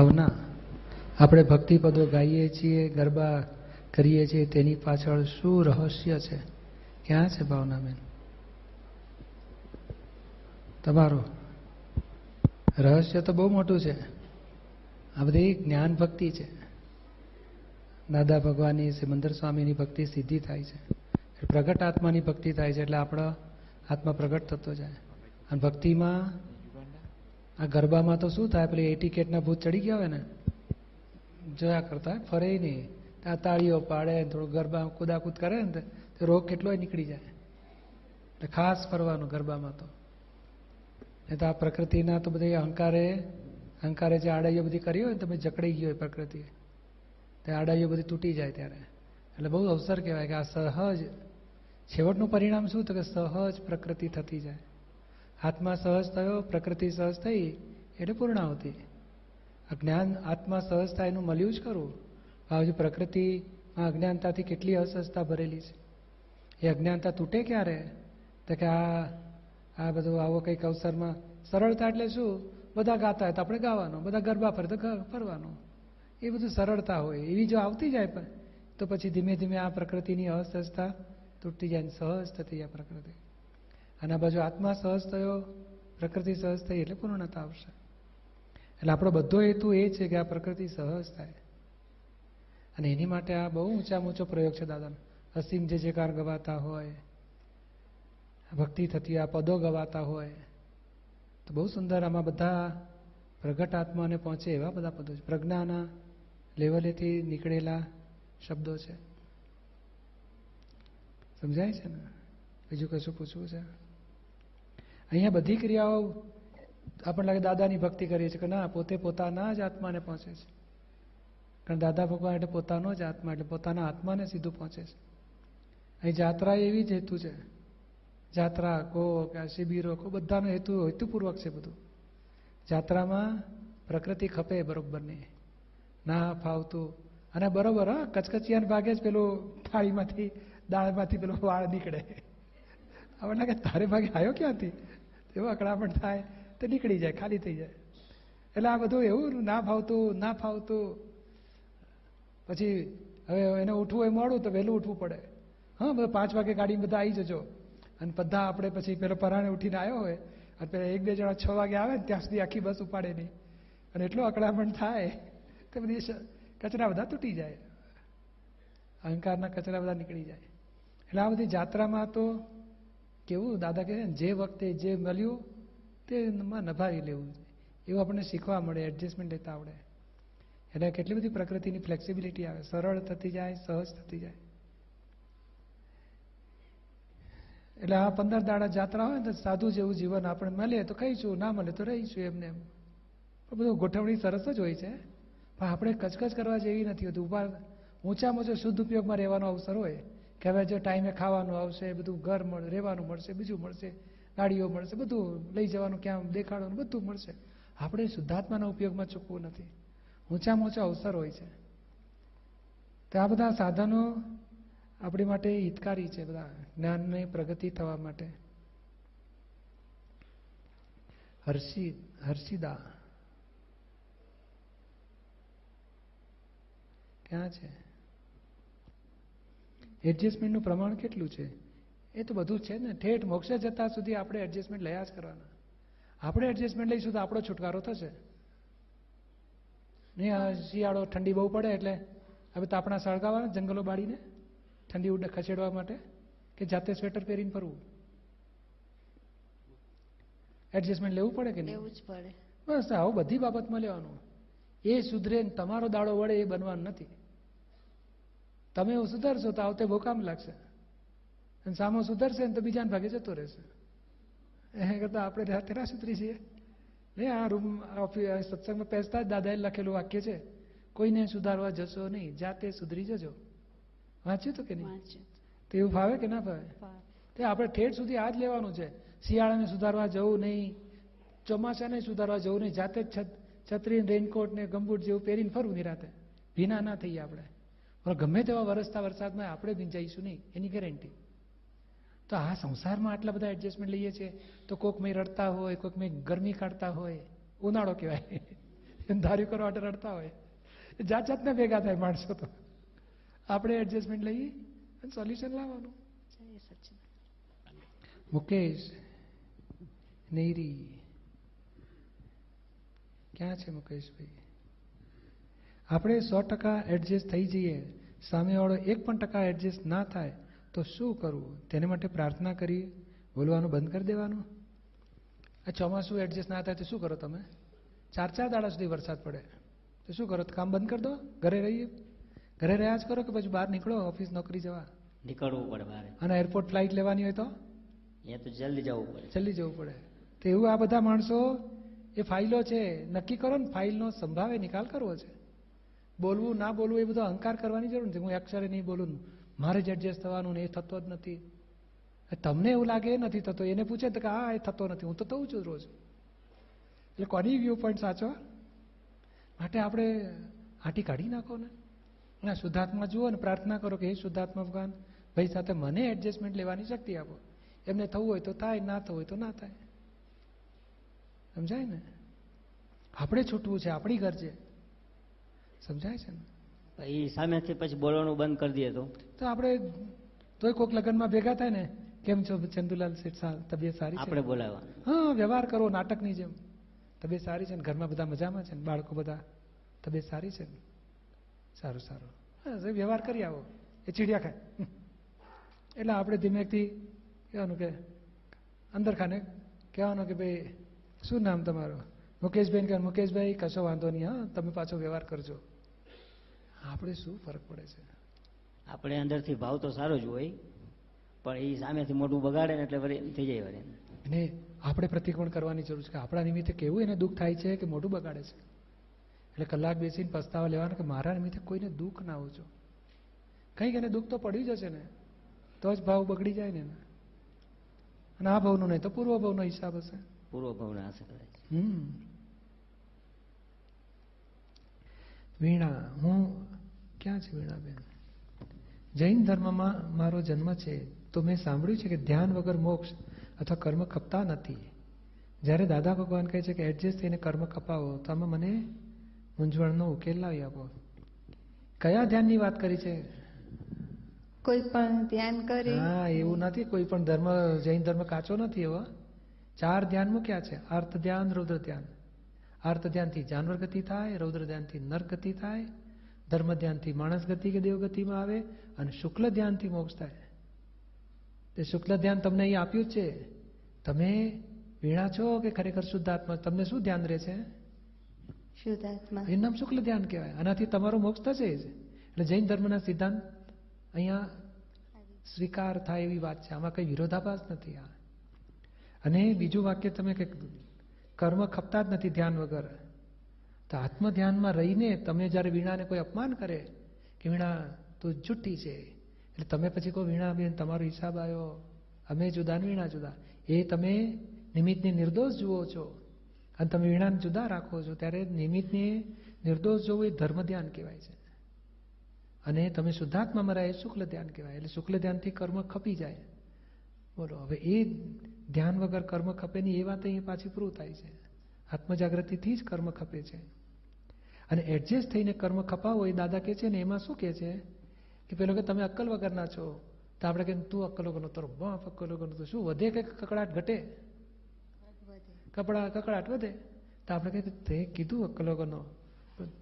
ભાવના. આપણે ભક્તિપદો ગાઈએ છીએ, ગરબા કરીએ છીએ, તેની પાછળ શું રહસ્ય છે? ક્યાં છે ભાવનાબેન તમારો. રહસ્ય તો બહુ મોટું છે. આ બધી જ્ઞાન ભક્તિ છે. દાદા ભગવાનની, સિમંદર સ્વામીની ભક્તિ સિદ્ધિ થાય છે. પ્રગટ આત્માની ભક્તિ થાય છે, એટલે આપણો આત્મા પ્રગટ થતો જાય. અને ભક્તિમાં આ ગરબામાં તો શું થાય? પેલી એટીકેટના ભૂત ચડી ગયા હોય ને? જોયા કરતા ફરે નહીં. આ તાળીઓ પાડે થોડું ગરબા કુદાકૂદ કરે ને તો રોગ કેટલો નીકળી જાય. એટલે ખાસ ફરવાનું ગરબામાં તો. એ તો આ પ્રકૃતિના તો બધી અહંકારે અહંકારે જે આડાઈઓ બધી કરી હોય ને તમે જકડાઈ ગયો હોય પ્રકૃતિ તે આડાઈઓ બધી તૂટી જાય ત્યારે. એટલે બહુ અવસર કહેવાય કે આ સહજ, છેવટનું પરિણામ શું? તો કે સહજ પ્રકૃતિ થતી જાય. આત્મા સહજ થયો, પ્રકૃતિ સહજ થઈ, એટલે પૂર્ણાવતી જ્ઞાન આત્મા સહજતા એનું મળ્યું જ ખરું. હજુ પ્રકૃતિમાં અજ્ઞાનતાથી કેટલી અસહજતા ભરેલી છે. એ અજ્ઞાનતા તૂટે ક્યારે? તો કે આ આ બધું આવો કંઈક અવસરમાં સરળતા એટલે શું? બધા ગાતા હોય તો આપણે ગાવાનું, બધા ગરબા ફરે તો ફરવાનું. એ બધું સરળતા હોય, એવી જો આવતી જાય પણ, તો પછી ધીમે ધીમે આ પ્રકૃતિની અસહજતા તૂટતી જાય સહજ થતી જાય પ્રકૃતિ. અને આ બાજુ આત્મા સહજ થયો, પ્રકૃતિ સહજ થઈ એટલે પૂર્ણતા આવશે. એટલે આપણો બધો હેતુ એ છે કે આ પ્રકૃતિ સહજ થાય. અને એની માટે આ બહુ ઊંચા ઊંચો પ્રયોગ છે દાદાનો અસીમ જે જે કાર ગવાતા હોય ભક્તિ થતી, આ પદો ગવાતા હોય, તો બહુ સુંદર આમાં બધા પ્રગટ આત્માને પહોંચે એવા બધા પદો છે. પ્રજ્ઞાના લેવલેથી નીકળેલા શબ્દો છે. સમજાય છે ને? બીજું કશું પૂછવું છે? અહીંયા બધી ક્રિયાઓ આપણને લાગે દાદાની ભક્તિ કરીએ છીએ કે ના, પોતે પોતાના જ આત્માને પહોંચે છે. કારણ દાદા ભગવાન એટલે પોતાનો જ આત્મા, એટલે પોતાના આત્માને સીધું પહોંચે છે. અહીં જાત્રા એવી જ હેતુ છે. જાત્રા કો કે શિબિરો કો બધાનો હેતુ હેતુપૂર્વક છે બધું. જાત્રામાં પ્રકૃતિ ખપે બરોબરની ના ફાવતું. અને બરોબર, હા, કચકચિયાને ભાગે જ પેલું થાળીમાંથી, દાળમાંથી પેલો વાળ નીકળે. આપણને લાગે તારે ભાગે આવ્યો ક્યાંથી? એવો અકળામણ થાય તો નીકળી જાય, ખાલી થઈ જાય. એટલે આ બધું એવું ના ફાવતું ના ફાવતું. પછી હવે એને ઉઠવું એ મોડું તો વહેલું ઉઠવું પડે. હા, બધા પાંચ વાગે ગાડી બધા આવી જજો. અને બધા આપણે પછી પેલો પરાણે ઉઠીને આવ્યો હોય, અને પેલા એક બે જણા છ વાગે આવે ને ત્યાં સુધી આખી બસ ઉપાડે નહીં. અને એટલો અકળામણ થાય તો બધી કચરા બધા તૂટી જાય. અહંકારના કચરા બધા નીકળી જાય. એટલે આ બધી જાત્રામાં તો કેવું? દાદા કહે, જે વખતે જે મળ્યું તેમાં નભાવી લેવું. એવું આપણને શીખવા મળે એડજસ્ટમેન્ટ લેતા આવડે. એટલે કેટલી બધી પ્રકૃતિની ફ્લેક્સિબિલિટી આવે. સરળ થતી જાય, સહજ થતી જાય. એટલે આ પંદર દાડા જાત્રા હોય ને, તો સાધુ જેવું જીવન આપણે મળે, તો કહીશું, ના મળે, તો રહીશું એમને એમ. પણ બધું ગોઠવણી સરસ જ હોય છે. પણ આપણે કચકચ કરવા જેવી નથી હોતી. ઊભા, ઊંચામાં ઊંચો શુદ્ધ ઉપયોગમાં રહેવાનો અવસર હોય કે હવે જો ટાઈમે ખાવાનું આવશે, બધું ઘર રહેવાનું મળશે, બીજું મળશે, ગાડીઓ મળશે, બધું લઈ જવાનું ક્યાં, દેખાડવાનું બધું મળશે. આપણે શુદ્ધાત્માના ઉપયોગમાં ચૂકવું નથી. ઊંચામાં ઊંચા અવસર હોય છે. તો આ બધા સાધનો આપણી માટે હિતકારી છે બધા જ્ઞાનની પ્રગતિ થવા માટે. હર્ષિ, હર્ષિદા. ક્યાં છે? એડજસ્ટમેન્ટનું પ્રમાણ કેટલું છે? એ તો બધું છે ને. ઠેઠ મોક્ષે જતા સુધી આપણે એડજસ્ટમેન્ટ લયા જ કરવાના. આપણે એડજસ્ટમેન્ટ લઈશું તો આપણો છુટકારો થશે. નહીં શિયાળો ઠંડી બહુ પડે એટલે હવે તાપણા સળગાવવાના જંગલો બાળીને ઠંડી ઉડે ખસેડવા માટે કે જાતે સ્વેટર પહેરીને ફરવું. એડજસ્ટમેન્ટ લેવું પડે કે નહીં? લેવું જ પડે. બસ આવું બધી બાબતમાં લેવાનું. એ સુધરે તમારો દાડો વળે એ બનવાનું નથી. તમે એવું સુધારશો તો આવતે બહુ કામ લાગશે. અને સામો સુધરશે ને તો બીજાને ભાગે જતો રહેશે. એ કરતાં આપણે તેરા સુધરી છીએ. નહીં આ રૂમ સત્સંગમાં પહેરતા જ દાદાએ લખેલું વાક્ય છે કોઈને સુધારવા જશો નહીં જાતે સુધરી જજો. વાંચ્યું તો કે નહીં? તો એવું ફાવે કે ના ફાવે? તે આપણે ઠેઠ સુધી આ જ લેવાનું છે. શિયાળાને સુધારવા જવું નહીં ચોમાસાને સુધારવા જવું નહીં જાતે જ છત- છત્રી રેનકોટ ને ગમબૂટ જેવું પહેરીને ફરવું નિરાતે ભીના ના થઈએ આપણે. પણ ગમે તેવા વરસતા વરસાદમાં આપણે ભીંજાઈશું નહીં, એની ગેરંટી તો આ સંસારમાં આટલા બધા એડજસ્ટમેન્ટ લઈએ છીએ, તો કોઈક મેં રડતા હોય કોઈક મેં ગરમી કાઢતા હોય, ઉનાળો કહેવાય. ધાર્યું કરવા માટે રડતા હોય. જાત જાતના ભેગા થાય માણસો તો. આપણે એડજસ્ટમેન્ટ લઈએ અને સોલ્યુશન લાવવાનું. મુકેશ, નેરી, ક્યાં છે મુકેશભાઈ? આપણે સો ટકા એડજસ્ટ થઈ જઈએ સામેવાળો એક પણ ટકા એડજસ્ટ ના થાય તો શું કરવું? તેને માટે પ્રાર્થના કરી બોલવાનું બંધ કરી દેવાનું. આ ચોમાસું એડજસ્ટ ના થાય તો શું કરો તમે? ચાર ચાર દાડા સુધી વરસાદ પડે. તો શું કરો? કામ બંધ કરી દો? ઘરે રહીએ? ઘરે રહ્યા જ કરો કે પછી બહાર નીકળો? ઓફિસ નોકરી જવા? નીકળવું પડે બહાર. અને એરપોર્ટ ફ્લાઇટ લેવાની હોય તો? તો જલ્દી જવું પડે. જલ્દી જવું પડે. તો એવું આ બધા માણસો એ ફાઇલો છે. નક્કી કરો ને ફાઇલનો સંભાવે નિકાલ કરવો છે. બોલવું, ના બોલવું એ બધો અહંકાર કરવાની જરૂર નથી. હું અક્ષરે નહીં બોલું, મારે જ એડજસ્ટ થવાનું ને એ થતો જ નથી. તમને એવું લાગે એ નથી થતો. એને પૂછે તો કે, હા, એ થતો નથી. હું તો થવું છું રોજ. એટલે કોની વ્યૂ પોઈન્ટ સાચો? માટે આપણે આટી કાઢી નાખો ને. ના, શુદ્ધાત્મા જુઓ ને, પ્રાર્થના કરો કે, હે શુદ્ધાત્મા ભગવાન, ભાઈ સાથે મને એડજસ્ટમેન્ટ લેવાની શક્તિ આપો. એમને થવું હોય તો થાય, ના થવું હોય તો ના થાય. સમજાય ને? આપણે છૂટવું છે, આપણી ઘર છે. સમજાય છે ને? એ સામેથી પછી બોલવાનું બંધ કરી દઈએ તો. તો આપણે તોય કોઈક લગ્નમાં ભેગા થાય ને કેમ છો ચંદુલાલ શેઠ તબિયત સારી છે? આપણે બોલાવવાનું હા વ્યવહાર કરો નાટકની જેમ. તબિયત સારી છે ને? ઘરમાં બધા મજામાં છે ને? બાળકો બધા તબિયત સારી છે ને? સારું સારું. હા વ્યવહાર કરી આવો. એ ચીડિયા ખાય. એટલે આપણે ધીમેકથી કહેવાનું કે અંદર ખાને કહેવાનું કે ભાઈ શું નામ તમારું? મુકેશભાઈ કે મુકેશભાઈ કશો વાંધો નહીં હા તમે પાછો વ્યવહાર કરજો. આપણે શું ફરક પડે છે? આપણે અંદરથી ભાવ તો સારો જ હોય પણ એ સામેથી મોટું બગાડે ને એટલે વળી થઈ જાય વળી અને આપણે પ્રતિક્રમણ કરવાની જરૂર છે કે આપણા નિમિત્તે કેવું એને દુઃખ થાય છે કે મોટું બગાડે છે? એટલે કલાક બેસીને પસ્તાવા લેવાનો કે મારા નિમિત્તે કોઈને દુઃખ ના હોજો કંઈક એને દુઃખ તો પડી જશે ને તો જ ભાવ બગડી જાય ને અને આ ભાવનો નહીં તો પૂર્વ ભાવનો હિસાબ હશે. પૂર્વ ભાવના હશે કદાચ હમ. વીણા હું ક્યાં છે વીણાબેન જૈન ધર્મમાં મારો જન્મ છે તો મેં સાંભળ્યું છે કે ધ્યાન વગર મોક્ષ અથવા કર્મ ખપતા નથી. જ્યારે દાદા ભગવાન કહે છે કે એડજસ્ટ થઈને કર્મ ખપાવો તમે મને મૂંઝવણનો ઉકેલ લાવી આપો. કયા ધ્યાનની વાત કરી છે? કોઈ પણ ધ્યાન કરી. હા એવું નથી કોઈ પણ ધર્મ જૈન ધર્મ કાચો નથી એવો. ચાર ધ્યાન મૂક્યા છે અર્થ ધ્યાન રુદ્ર ધ્યાન. અર્થ ધ્યાનથી જાનવર ગતિ થાય રૌદ્ર ધ્યાનથી નર ગતિ થાય ધર્મ ધ્યાનથી માણસ ગતિ કે દેવ ગતિમાં આવે અને શુક્લ ધ્યાનથી મોક્ષ થાય. તે શુક્લ ધ્યાન તમને અહીં આપ્યું છે. તમે વીણા છો કે ખરેખર શુદ્ધાત્મા? તમને શું ધ્યાન રહે છે? શુદ્ધાત્મા. એનું નામ શુક્લ ધ્યાન કહેવાય. આનાથી તમારો મોક્ષ થશે જ. એટલે જૈન ધર્મના સિદ્ધાંત અહીંયા સ્વીકાર થાય એવી વાત છે. આમાં કઈ વિરોધાભાસ નથી આ. અને બીજું વાક્ય તમે કે કર્મ ખપતા જ નથી ધ્યાન વગર. તો આત્મ ધ્યાનમાં રહીને તમે જ્યારે વીણાને કોઈ અપમાન કરે કે વીણા, તું જુઠ્ઠી છે, એટલે તમે પછી કહો, વીણા બેન, તમારો હિસાબ આવ્યો. અમે જુદા ને વીણા જુદા. એ તમે નિમિત્તને નિર્દોષ જુઓ છો. અને તમે વીણાને જુદા રાખો છો. ત્યારે નિમિત્તને નિર્દોષ જોવું એ ધર્મ ધ્યાન કહેવાય છે. અને તમે શુદ્ધાત્મામાં એ શુક્લ ધ્યાન કહેવાય. એટલે શુક્લ ધ્યાનથી કર્મ ખપી જાય. બોલો, હવે એ ધ્યાન વગર કર્મ ખપે નહીં, એ વાત અહીંયા પાછી પૂરું થાય છે. આત્મજાગૃતિથી જ કર્મ ખપે છે. અને એડજસ્ટ થઈને કર્મ ખપાવો, એ દાદા કહે છે ને, એમાં શું કહે છે? કે પેલો કે, તમે અક્કલ વગરના છો. તો આપણે કે, તું અક્કલ વગરનો, તારો બાપ અક્કલ વગરનો તો શું, વધે કે કકડાટ ઘટે? કપડા કકડાટ વધે. તો આપણે કહે તે કીધું અક્કલ વગરનો.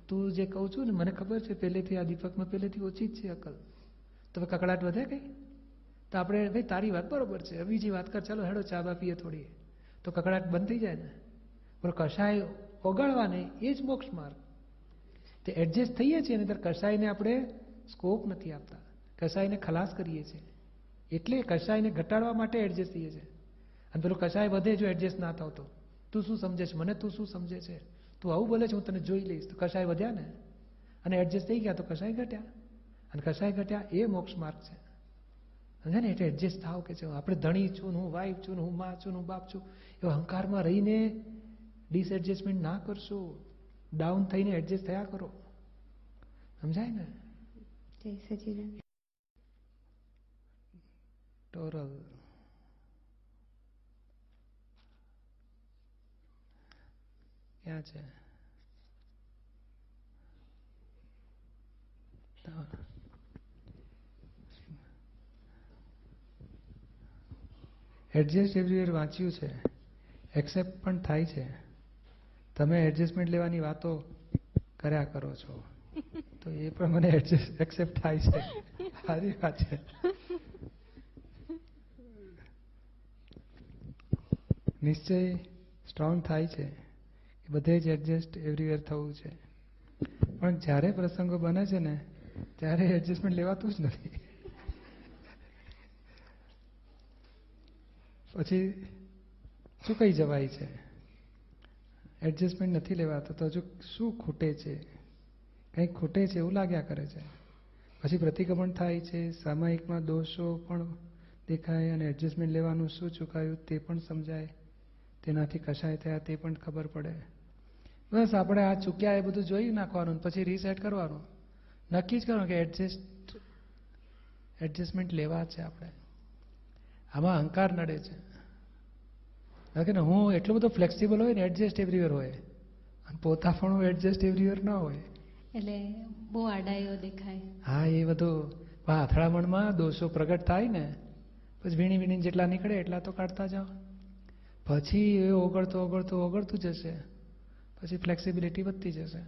તું જે કહું છું ને, મને ખબર છે પહેલેથી આ દીપકમાં પહેલેથી ઓછી જ છે અક્કલ. તો કકડાટ વધે કઈ? તો આપણે ભાઈ, તારી વાત બરોબર છે. બીજી વાત કર. ચાલો, હેડો, ચા બા પીએ થોડી તો કકડાટ બંધ થઈ જાય ને? પણ કષાય ઓગાળવાને એ જ મોક્ષ માર્ગ. તે એડજસ્ટ થઈએ છીએ અને ત્યારે આપણે સ્કોપ નથી આપતા. કષાયને ખલાસ કરીએ છીએ. એટલે કષાયને ઘટાડવા માટે એડજસ્ટ થઈએ છીએ. અને પેલું કષાય વધે જો એડજસ્ટ ના થતો તું. શું સમજે છે મને તું શું સમજે છે? તું આવું બોલે છે, હું તને જોઈ લઈશ. તો કષાય વધ્યા ને? અને એડજસ્ટ થઈ ગયા તો કષાય ઘટ્યા. અને કષાય ઘટ્યા એ મોક્ષ માર્ગ છે. સમજે એટલે એડજસ્ટ થાવ કે આપણે ધણી છું હું વાઈફ છું હું માં છું હું બાપ છું એવા અહંકારમાં રહીને ડિસએડજસ્ટમેન્ટ ના કરશો ડાઉન થઈને એડજસ્ટ થયા કરો. સમજાય ને? ટોરલ. ક્યાં છે? એડજસ્ટ એવરીવેર વાંચ્યું છે. એક્સેપ્ટ પણ થાય છે. તમે એડજસ્ટમેન્ટ લેવાની વાતો કર્યા કરો છો. તો એ પણ મને એક્સેપ્ટ થાય છે. સારી વાત છે. નિશ્ચય સ્ટ્રોંગ થાય છે કે બધે જ એડજસ્ટ એવરીવેર થવું છે. પણ જ્યારે પ્રસંગો બને છે ને, ત્યારે એડજસ્ટમેન્ટ લેવાતું જ નથી. પછી ચૂકાઈ જવાય છે? એડજસ્ટમેન્ટ નથી લેવાતો તો હજુ શું ખૂટે છે? કંઈક ખૂટે છે એવું લાગ્યા કરે છે. પછી પ્રતિક્રમણ થાય છે, સામાયિકમાં દોષો પણ દેખાય અને એડજસ્ટમેન્ટ લેવાનું શું ચૂકાયું તે પણ સમજાય. તેનાથી કશાય થયા તે પણ ખબર પડે. બસ આપણે આ ચૂક્યા એ બધું જોઈ નાખવાનું પછી રીસેટ કરવાનું. નક્કી જ કરવાનું કે એડજસ્ટ એડજસ્ટમેન્ટ લેવા છે આપણે. આમાં અહંકાર નડે છે. કારણ કે હું એટલો બધો ફ્લેક્સિબલ હોય ને એડજસ્ટ એવરીવેર હોય. અને પોતાપણું એડજસ્ટ એવરીવેર ના હોય. એટલે બહુ આડાઈઓ દેખાય. હા એ બધું. અથડામણમાં દોષો પ્રગટ થાય ને પછી વીણી વીણી જેટલા નીકળે એટલા તો કાઢતા જાઓ. પછી એ ઓગળતું ઓગળતું ઓગળતું જશે. પછી ફ્લેક્સિબિલિટી વધતી જશે.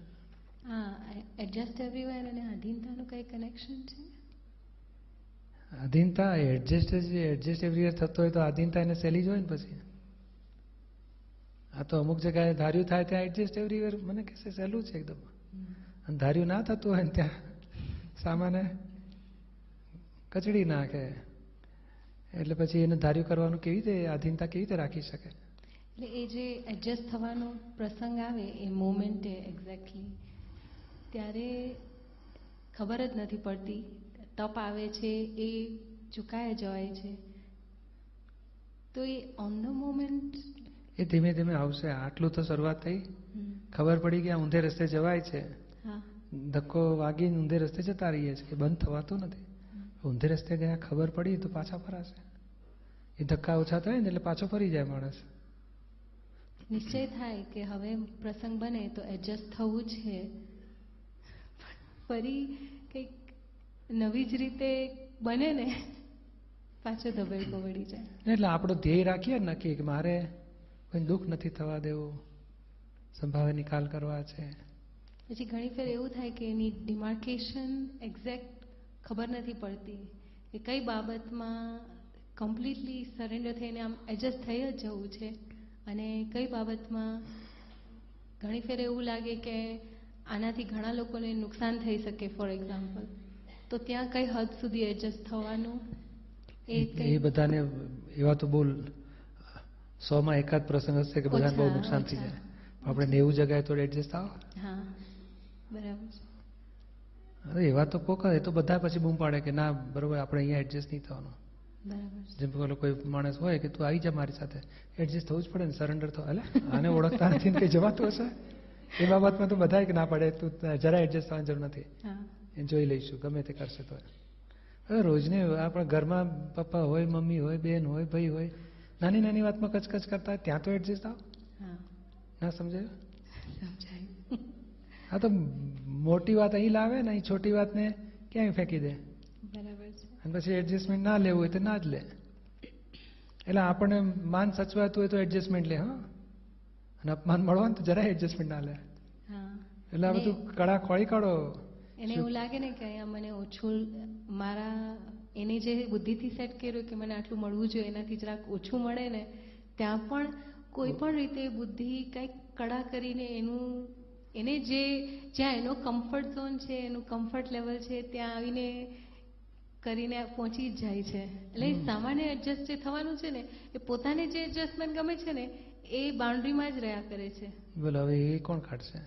હા એડજસ્ટ એવરીવેર અને અધીનતાનું કંઈ કનેક્શન છે? આધીનતા એડજસ્ટ એડજસ્ટ એવરીવેર થતો હોય તો આધીનતા એને સહેલી જ હોય ને પછી. આ તો અમુક જગ્યાએ ધાર્યું થાય ત્યાં એડજસ્ટ એવરીવેર મને કહેશે સહેલું છે એકદમ. અને ધાર્યું ના થતું હોય ને ત્યાં સામાન્ય કચડી નાખે. એટલે પછી એને ધાર્યું કરવાનું કેવી રીતે આધીનતા કેવી રીતે રાખી શકે? એટલે એ જે એડજસ્ટ થવાનો પ્રસંગ આવે એ મોમેન્ટે એક્ઝેક્ટલી ત્યારે ખબર જ નથી પડતી. તપ આવે છે એ ચૂકાયા જવાય છે. તો એ ઓન ધ મોમેન્ટ એ ધીમે ધીમે આવશે. આટલું તો શરૂઆત થઈ. ખબર પડી કે આ ઊંધે રસ્તે જવાય છે. ધક્કો વાગીને ઊંધે રસ્તે જતા રહીએ છીએ. બંધ થવાતું નથી. ઊંધે રસ્તે ગયા ખબર પડી તો પાછા ફરાશે. એ ધક્કા ઓછા થાય ને એટલે પાછો ફરી જાય માણસ. નિશ્ચય થાય કે હવે પ્રસંગ બને તો એડજસ્ટ થવું છે. ફરી કંઈક નવી જ રીતે બને ને પાછો ધબેડકો વળી જાય. એટલે આપણો ધ્યેય રાખીએ નક્કી કે મારે કોઈ દુઃખ નથી થવા દેવું. સંભાવે નિકાલ કરવા છે. પછી ઘણી ફેર એવું થાય કે એની ડિમાર્કેશન એક્ઝેક્ટ ખબર નથી પડતી. કે કઈ બાબતમાં કમ્પ્લીટલી સરેન્ડર થઈને આમ એડજસ્ટ થઈ જ જવું છે અને કઈ બાબતમાં ઘણી ફેર એવું લાગે કે આનાથી ઘણા લોકોને નુકસાન થઈ શકે ફોર એક્ઝામ્પલ તો ત્યાં કઈ હદ સુધી એડજસ્ટ થવાનું? એ એ બધાને એવા તો બોલ સો માં એકાદ પ્રસંગ હશે કે બધાને બહુ નુકસાન થઈ. જાય. આપણે નેવું જગ્યાએ તો એડજસ્ટ આવો બરાબર અરે એવા તો કોક એ તો બધા પછી બૂમ પાડે કે ના બરોબર આપણે અહીંયા એડજસ્ટ નહીં થવાનું. જેમ કે કોઈ માણસ હોય કે તું આવી જા મારી સાથે એડજસ્ટ થવું જ પડે ને સરેન્ડર તો એટલે આને ઓળખતા નથી કઈ જવાતું હશે? એ બાબતમાં તો બધા કે ના પડે તું જરા એડજસ્ટ થવાની જરૂર નથી. એ જોઈ લઈશું ગમે તે કરશે તો. રોજને આપણા ઘરમાં પપ્પા હોય મમ્મી હોય બેન હોય ભાઈ હોય નાની નાની વાતમાં કચકચ કરતા ત્યાં તો એડજસ્ટ થાવ હા. ના સમજાયું? સમજાયું. હા તો મોટી વાત અહીં લાવે ને અહીં છોટી વાતને ક્યાંય ફેંકી દે? બરાબર છે. અને પછી એડજસ્ટમેન્ટ ના લેવું હોય તો ના જ લે. એટલે આપણને માન સચવાતું હોય તો એડજસ્ટમેન્ટ લે હા. અને અપમાન મળવાનું તો જરાય એડજસ્ટમેન્ટ ના લે. હા. એટલે આ બધું કડા ખોળી કાઢો. એને એવું લાગે ને કે અહીંયા મને ઓછું મારા એને જે બુદ્ધિથી સેટ કર્યું કે મને આટલું મળવું જોઈએ એનાથી જરાક ઓછું મળે ને ત્યાં પણ કોઈ પણ રીતે બુદ્ધિ કંઈક કડા કરીને એનું એને જે જ્યાં એનો કમ્ફર્ટ ઝોન છે એનું કમ્ફર્ટ લેવલ છે ત્યાં આવીને કરીને પહોંચી જ જાય છે. એટલે સામાન્ય એડજસ્ટ જે થવાનું છે ને એ પોતાને જે એડજસ્ટમેન્ટ ગમે છે ને એ બાઉન્ડ્રીમાં જ રહ્યા કરે છે. બોલો હવે એ કોણ કાઢશે?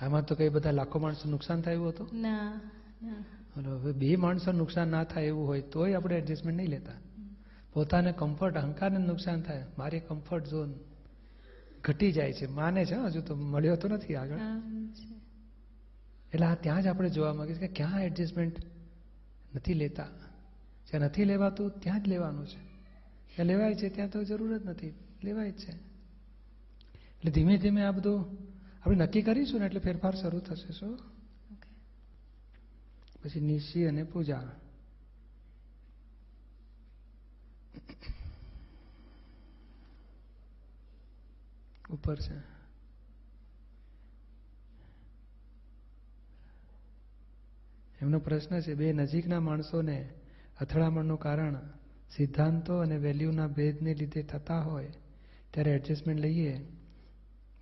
આમાં તો કઈ બધા લાખો માણસો નુકસાન થયું હતું? ના ના. હવે બે માણસો નુકસાન ના થાય એવું હોય તોય આપણે એડજસ્ટમેન્ટ નહીં લેતા. પોતાને કમ્ફર્ટ અહંકારને નુકસાન થાય. મારી કમ્ફર્ટ ઝોન ઘટી જાય છે. માને છે હજુ તો મળ્યો તો નથી આગળ. એટલે આ ત્યાં જ આપણે જોવા માંગીએ કે ક્યાં એડજસ્ટમેન્ટ નથી લેતા. જ્યાં નથી લેવાતું ત્યાં જ લેવાનું છે. જ્યાં લેવાય છે ત્યાં તો જરૂર જ નથી. લેવાય જ છે. એટલે ધીમે ધીમે આ બધું આપણે નક્કી કરીશું ને એટલે ફેરફાર શરૂ થશે શું? પછી નિશી અને પૂજા. ઉપર છે. એમનો પ્રશ્ન છે, બે નજીકના માણસોને અથડામણનું કારણ સિદ્ધાંતો અને વેલ્યુના ભેદને લીધે થતા હોય, ત્યારે એડજસ્ટમેન્ટ લઈએ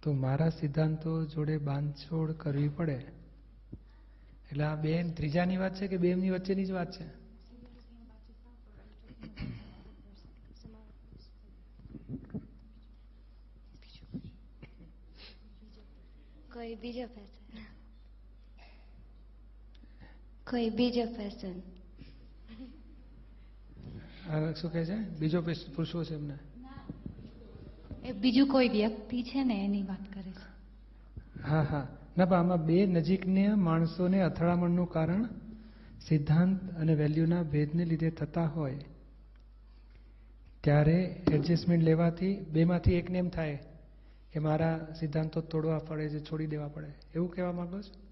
તો મારા સિદ્ધાંતો જોડે બાંધછોડ કરવી પડે. એટલે આ બેન ત્રીજાની વાત છે કે બે એમની વચ્ચેની જ વાત છે? કોઈ બીજો ફેશન કોઈ બીજો ફેશન આ શું કહે છે? બીજો પૂછવો છે એમને. એ બીજું કોઈ વ્યક્તિ છે ને એની વાત કરે છે. હા હા. ના આમાં બે નજીકના માણસોને અથડામણનું કારણ, સિદ્ધાંત અને વેલ્યુના ભેદને લીધે થતા હોય. ત્યારે એડજસ્ટમેન્ટ લેવાથી બેમાંથી એકને એમ થાય કે મારા સિદ્ધાંતો તોડવા પડે છે, છોડી દેવા પડે. એવું કહેવા માગો છો?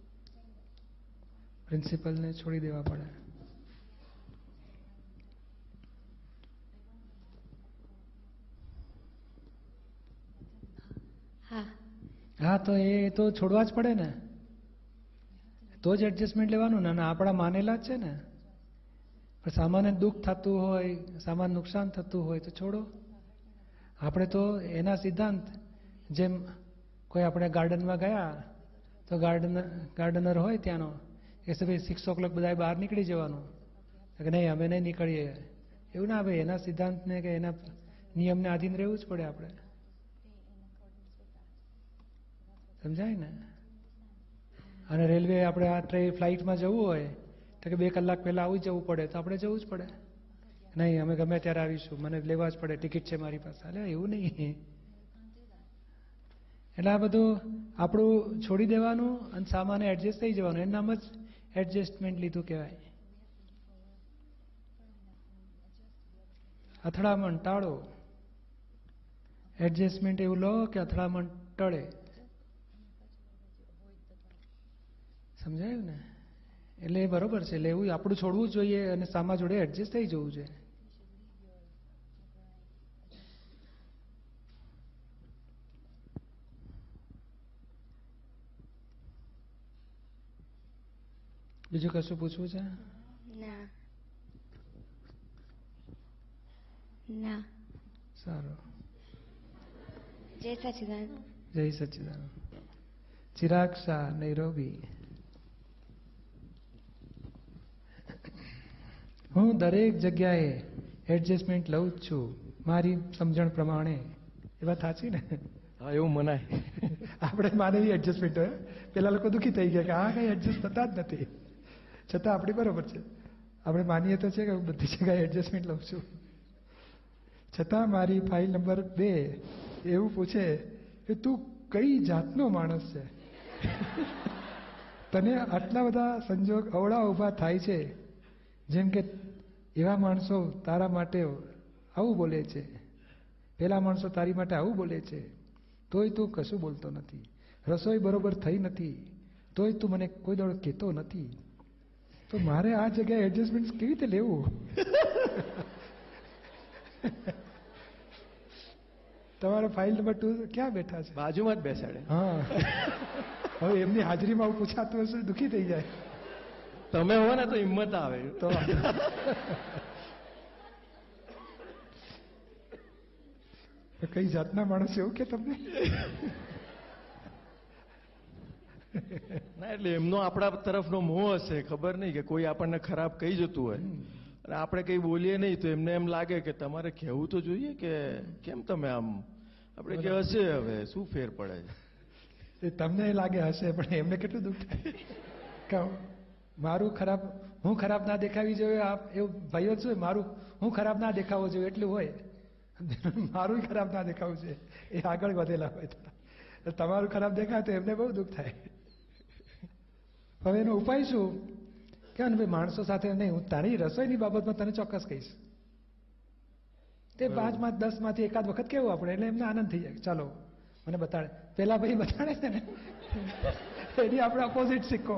પ્રિન્સિપલને છોડી દેવા પડે હા હા, તો એ તો છોડવા જ પડે ને. તો જ એડજસ્ટમેન્ટ લેવાનું ને આપણા માનેલા જ છે ને. પણ સામાન્ય દુઃખ થતું હોય, સામાન્ય નુકસાન થતું હોય, તો છોડો. આપણે તો એના સિદ્ધાંત, જેમ કોઈ આપણે ગાર્ડનમાં ગયા, તો ગાર્ડન, ગાર્ડનર હોય ત્યાંનો, એ છે ભાઈ સિક્સ ઓ ક્લોક બધા બહાર નીકળી જવાનું. કે નહીં, અમે નહીં નીકળીએ. એવું ના ભાઈ એના સિદ્ધાંતને કે એના નિયમને આધીન રહેવું જ પડે આપણે. સમજાય ને? અને રેલવે આપણે આ ટ્રેન ફ્લાઇટમાં જવું હોય, તો કે બે કલાક પહેલાં આવી જવું પડે, તો આપણે જવું જ પડે. નહીં, અમે ગમે ત્યારે આવીશું. મને લેવા જ પડે, ટિકિટ છે મારી પાસે. અરે એવું નહીં. એટલે આ બધું આપણું છોડી દેવાનું અને સામાન એડજસ્ટ થઈ જવાનું. એનું નામ જ એડજસ્ટમેન્ટ લીધું કહેવાય. અથડામણ ટાળો. એડજસ્ટમેન્ટ એવું લો કે અથડામણ ટળે. સમજાયું ને? એટલે એ બરોબર છે એટલે એવું આપણું છોડવું જોઈએ અને સામા જોડે એડજસ્ટ થઈ જવું જોઈએ. બીજું કશું પૂછવું છે? ના. ના. સારું. જય સચિદાન જય સચિદાન ચિરાગ શાહ નૈરોબી. હું દરેક જગ્યાએ એડજસ્ટમેન્ટ લઉં જ છું. મારી સમજણ પ્રમાણે. એ વાત સાચી ને? હા એવું મનાય. આપણે માનવી એડજસ્ટમેન્ટ હોય. પેલા લોકો દુઃખી થઈ ગયા કે આ કઈ એડજસ્ટ થતા જ નથી. છતાં આપણી બરોબર છે. આપણે માનીએ તો છે કે હું બધી જગ્યાએ એડજસ્ટમેન્ટ લઉં છું. છતાં મારી ફાઇલ નંબર બે એવું પૂછે કે તું કઈ જાતનો માણસ છે? તને આટલા બધા સંજોગ અવળા ઊભા થાય છે. જેમ કે એવા માણસો તારા માટે આવું બોલે છે. પેલા માણસો તારી માટે આવું બોલે છે. તોય તું કશું બોલતો નથી. રસોઈ બરોબર થઈ નથી. તોય તું મને કોઈ દોડ કહેતો નથી. તો મારે આ જગ્યાએ એડજસ્ટમેન્ટ કેવી રીતે લેવું? તમારો ફાઇલ નંબર ટુ ક્યાં બેઠા છે? બાજુમાં જ બેસાડે. હા. હવે એમની હાજરીમાં પૂછાતું હશે દુઃખી થઈ જાય. તમે હો ને તો હિંમત આવે. તો કઈ જાતના માણસ એવું કે તમને? ના એટલે એમનો આપણા તરફનો મોહ હશે ખબર નહીં કે કોઈ આપણને ખરાબ કહી જતું હોય. અને આપણે કંઈ બોલીએ નહીં તો એમને એમ લાગે કે તમારે કહેવું તો જોઈએ કે કેમ તમે આમ? આપણે કે હશે હવે શું ફેર પડે? તમને લાગે હશે પણ એમને કેટલું દુઃખ થાય? કે મારું ખરાબ હું ખરાબ ના દેખાવી જોઈએ આપ એવું ભાઈઓ જ મારું હું ખરાબ ના દેખાવો જોઈએ એટલું હોય. મારું ખરાબ ના દેખાવું છે એ આગળ વધેલા હોય તમારું ખરાબ દેખાય તો એમને બહુ દુઃખ થાય. હવે એનો ઉપાય શું? કે ને ભાઈ માણસો સાથે નહીં હું તારી રસોઈની બાબતમાં તને ચોક્કસ કહીશ. તે પાંચમાં દસમાંથી એકાદ વખત કેવું આપણે? એટલે એમને આનંદ થઈ જાય. ચાલો. મને બતાડે. પેલા ભાઈ બતાડે છે ને? એની આપણે અપોઝિટ શીખો.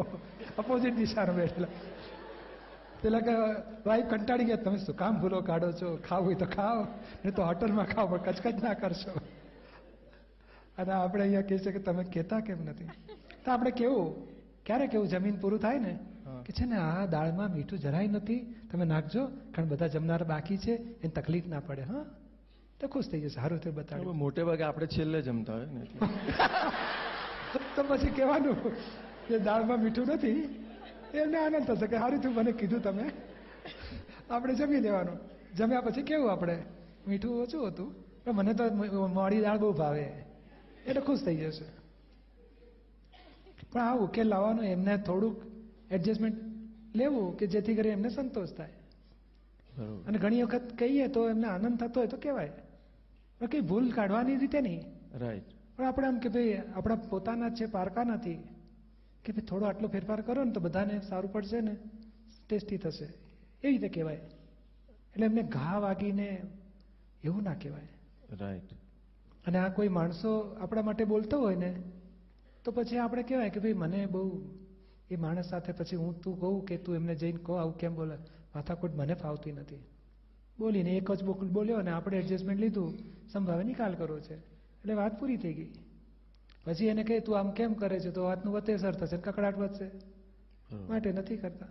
અપોઝિટ દિશાનો બેઠેલા પેલા કે વાઈફ કંટાળી ગયા. તમે શું કામ ભૂલો કાઢો છો? ખાવ હોય તો ખાઓ નહીં તો હોટલમાં ખાઓ પણ કચકચ ના કરશો. અને આપણે અહીંયા કહે છે કે તમે કહેતા કેમ નથી? તો આપણે કેવું? ક્યારે કેવું? જમીન પૂરું થાય ને? કે છે ને આ દાળમાં મીઠું જરાય નથી. તમે નાખજો. કારણ બધા જમનાર બાકી છે. એને તકલીફ ના પડે. હા. તો ખુશ થઈ જશે સારું થયું બતાડ્યું. મોટે ભાગે આપણે છેલ્લે જમતા હોય ને તો પછી કહેવાનું કે દાળમાં મીઠું નથી એમને આનંદ થશે કે સારું થયું મને કીધું તમે. આપણે જમી લેવાનું. જમ્યા પછી કેવું આપણે? મીઠું ઓછું હતું પણ મને તો મોડી દાળ બહુ ભાવે. એટલે ખુશ થઈ જશે. પણ આ ઉકેલ લાવવાનું એમને થોડુંક એડજસ્ટમેન્ટ લેવું કે જેથી કરી એમને સંતોષ થાય. અને ઘણી વખત કહીએ તો એમને આનંદ થતો હોય તો કહેવાય. કંઈ ભૂલ કાઢવાની રીતે નહીં. રાઈટ પણ આપણે આમ કે ભાઈ આપણા પોતાના છે પારકા નથી. કે ભાઈ થોડો આટલો ફેરફાર કરો ને તો બધાને સારું પડશે ને ટેસ્ટી થશે. એવી રીતે કહેવાય. એટલે એમને ઘા વાગીને એવું ના કહેવાય. રાઈટ અને આ કોઈ માણસો આપણા માટે બોલતો હોય ને તો પછી આપણે કહેવાય કે ભાઈ મને બહુ એ માણસ સાથે પછી હું તું કહું કે તું એમને જઈને કહો આવું કેમ બોલે? માથાકૂટ મને ફાવતી નથી. બોલીને એક જ બોકલ બોલ્યો અને આપણે એડજસ્ટમેન્ટ લીધું. સંભાવે નિકાલ કરવો છે. એટલે વાત પૂરી થઈ ગઈ. પછી એને કહે તું આમ કેમ કરે છે? તો વાતનું વતેસર થશે કકડાટ વધશે. માટે નથી કરતા.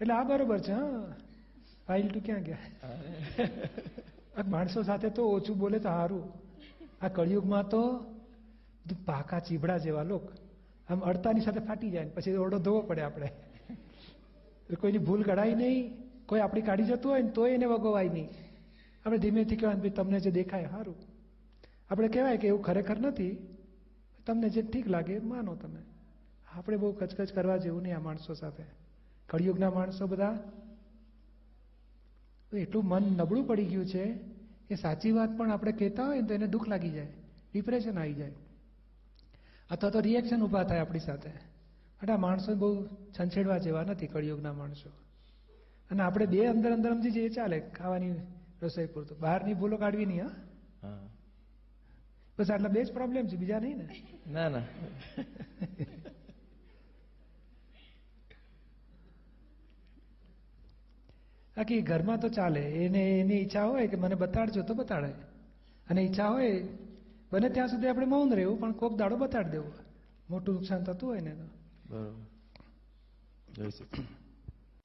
એટલે આ બરોબર છે હા. ફાઇલ તું ક્યાં ગયા? માણસો સાથે તો ઓછું બોલે તો સારું આ કળિયુગમાં તો પાકા ચીબડા જેવા લોક. આમ અડતાની સાથે ફાટી જાય ને પછી ઓરડો ધોવો પડે આપણે. કોઈની ભૂલ કઢાય નહીં. કોઈ આપણી કાઢી જતું હોય ને તોય એને વગોવાય નહીં. આપણે ધીમેથી કહેવાય ભાઈ તમને જે દેખાય સારું આપણે કહેવાય કે એવું ખરેખર નથી, તમને જે ઠીક લાગે માનો તમે. આપણે બહુ કચકચ કરવા જેવું નહીં આ માણસો સાથે. કળિયુગના માણસો બધા. એટલું મન નબળું પડી ગયું છે કે સાચી વાત પણ આપણે કહેતા હોય ને તો એને દુઃખ લાગી જાય ડિપ્રેશન આવી જાય. અથવા તો રિએક્શન ઊભા થાય આપણી સાથે. એટલે આ માણસો બહુ છંછેડવા જેવા નથી કળિયુગના માણસો. અને આપણે બે અંદર અંદર સમજી જઈએ ચાલે ખાવાની રસોઈ પૂરતું. બહારની ભૂલો કાઢવી નહીં હા. બસ આટલા બે જ પ્રોબ્લેમ છે બીજા નહીં ને? ના ના. બાકી ઘરમાં તો ચાલે. એને એની ઈચ્છા હોય કે મને બતાડજો તો બતાડે. અને ઈચ્છા હોય બને ત્યાં સુધી આપણે મૌન રહેવું પણ કોક દાડો બતાડી દેવું. મોટું નુકસાન થતું હોય ને તો. બરોબર.